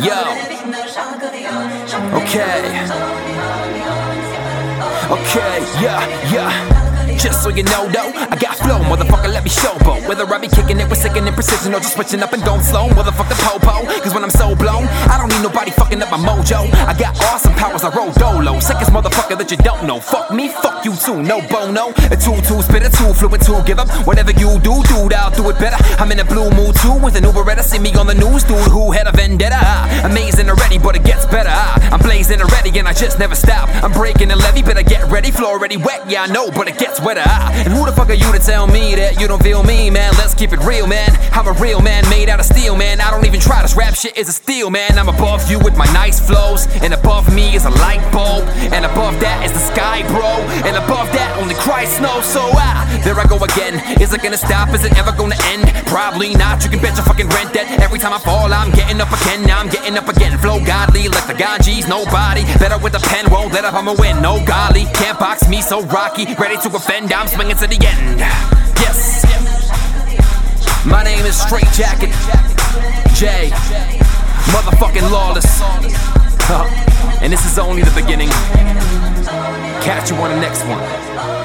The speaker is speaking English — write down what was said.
Yo. Okay. Okay, yeah, yeah. Just so you know though, I got flow, motherfucker, let me show, showboat. Whether I be kicking it with sickening precision or just switching up and going slow, motherfucker popo. Cause when I'm so blown, I don't need nobody fucking up my mojo. I got awesome powers, I roll dolo. Sickest motherfucker that you don't know. Fuck me, fuck you too, no bono. A two two spit a two fluid two give up. Whatever you do, dude, I'll do it better. I'm in a blue mood too with an Uberetta. See me on the news, dude, who had a vendetta. Ah, amazing already, but it gets better. Ah, I'm blazing already and I just never stop. I'm breaking the levee, better get ready. Floor already wet, yeah, I know, but it gets wetter. Ah, and who the fuck are you to tell me that you don't feel me, man? Let's keep it real, man. I'm a real man made out of steel, man. I don't even rap shit is a steal, man. I'm above you with my nice flows, and above me is a light bulb, and above that is the sky, bro. And above that, only Christ knows. So ah, there I go again. Is it gonna stop? Is it ever gonna end? Probably not. You can bet your fucking rent that every time I fall, I'm getting up again. Now I'm getting up again. Flow godly, like the Ganges. Nobody better with a pen. Won't let up. I'ma win. No golly, can't box me so rocky. Ready to offend. I'm swinging to the end. Yes. Name Straight Jacket J. Motherfucking lawless. And this is only the beginning. Catch you on the next one.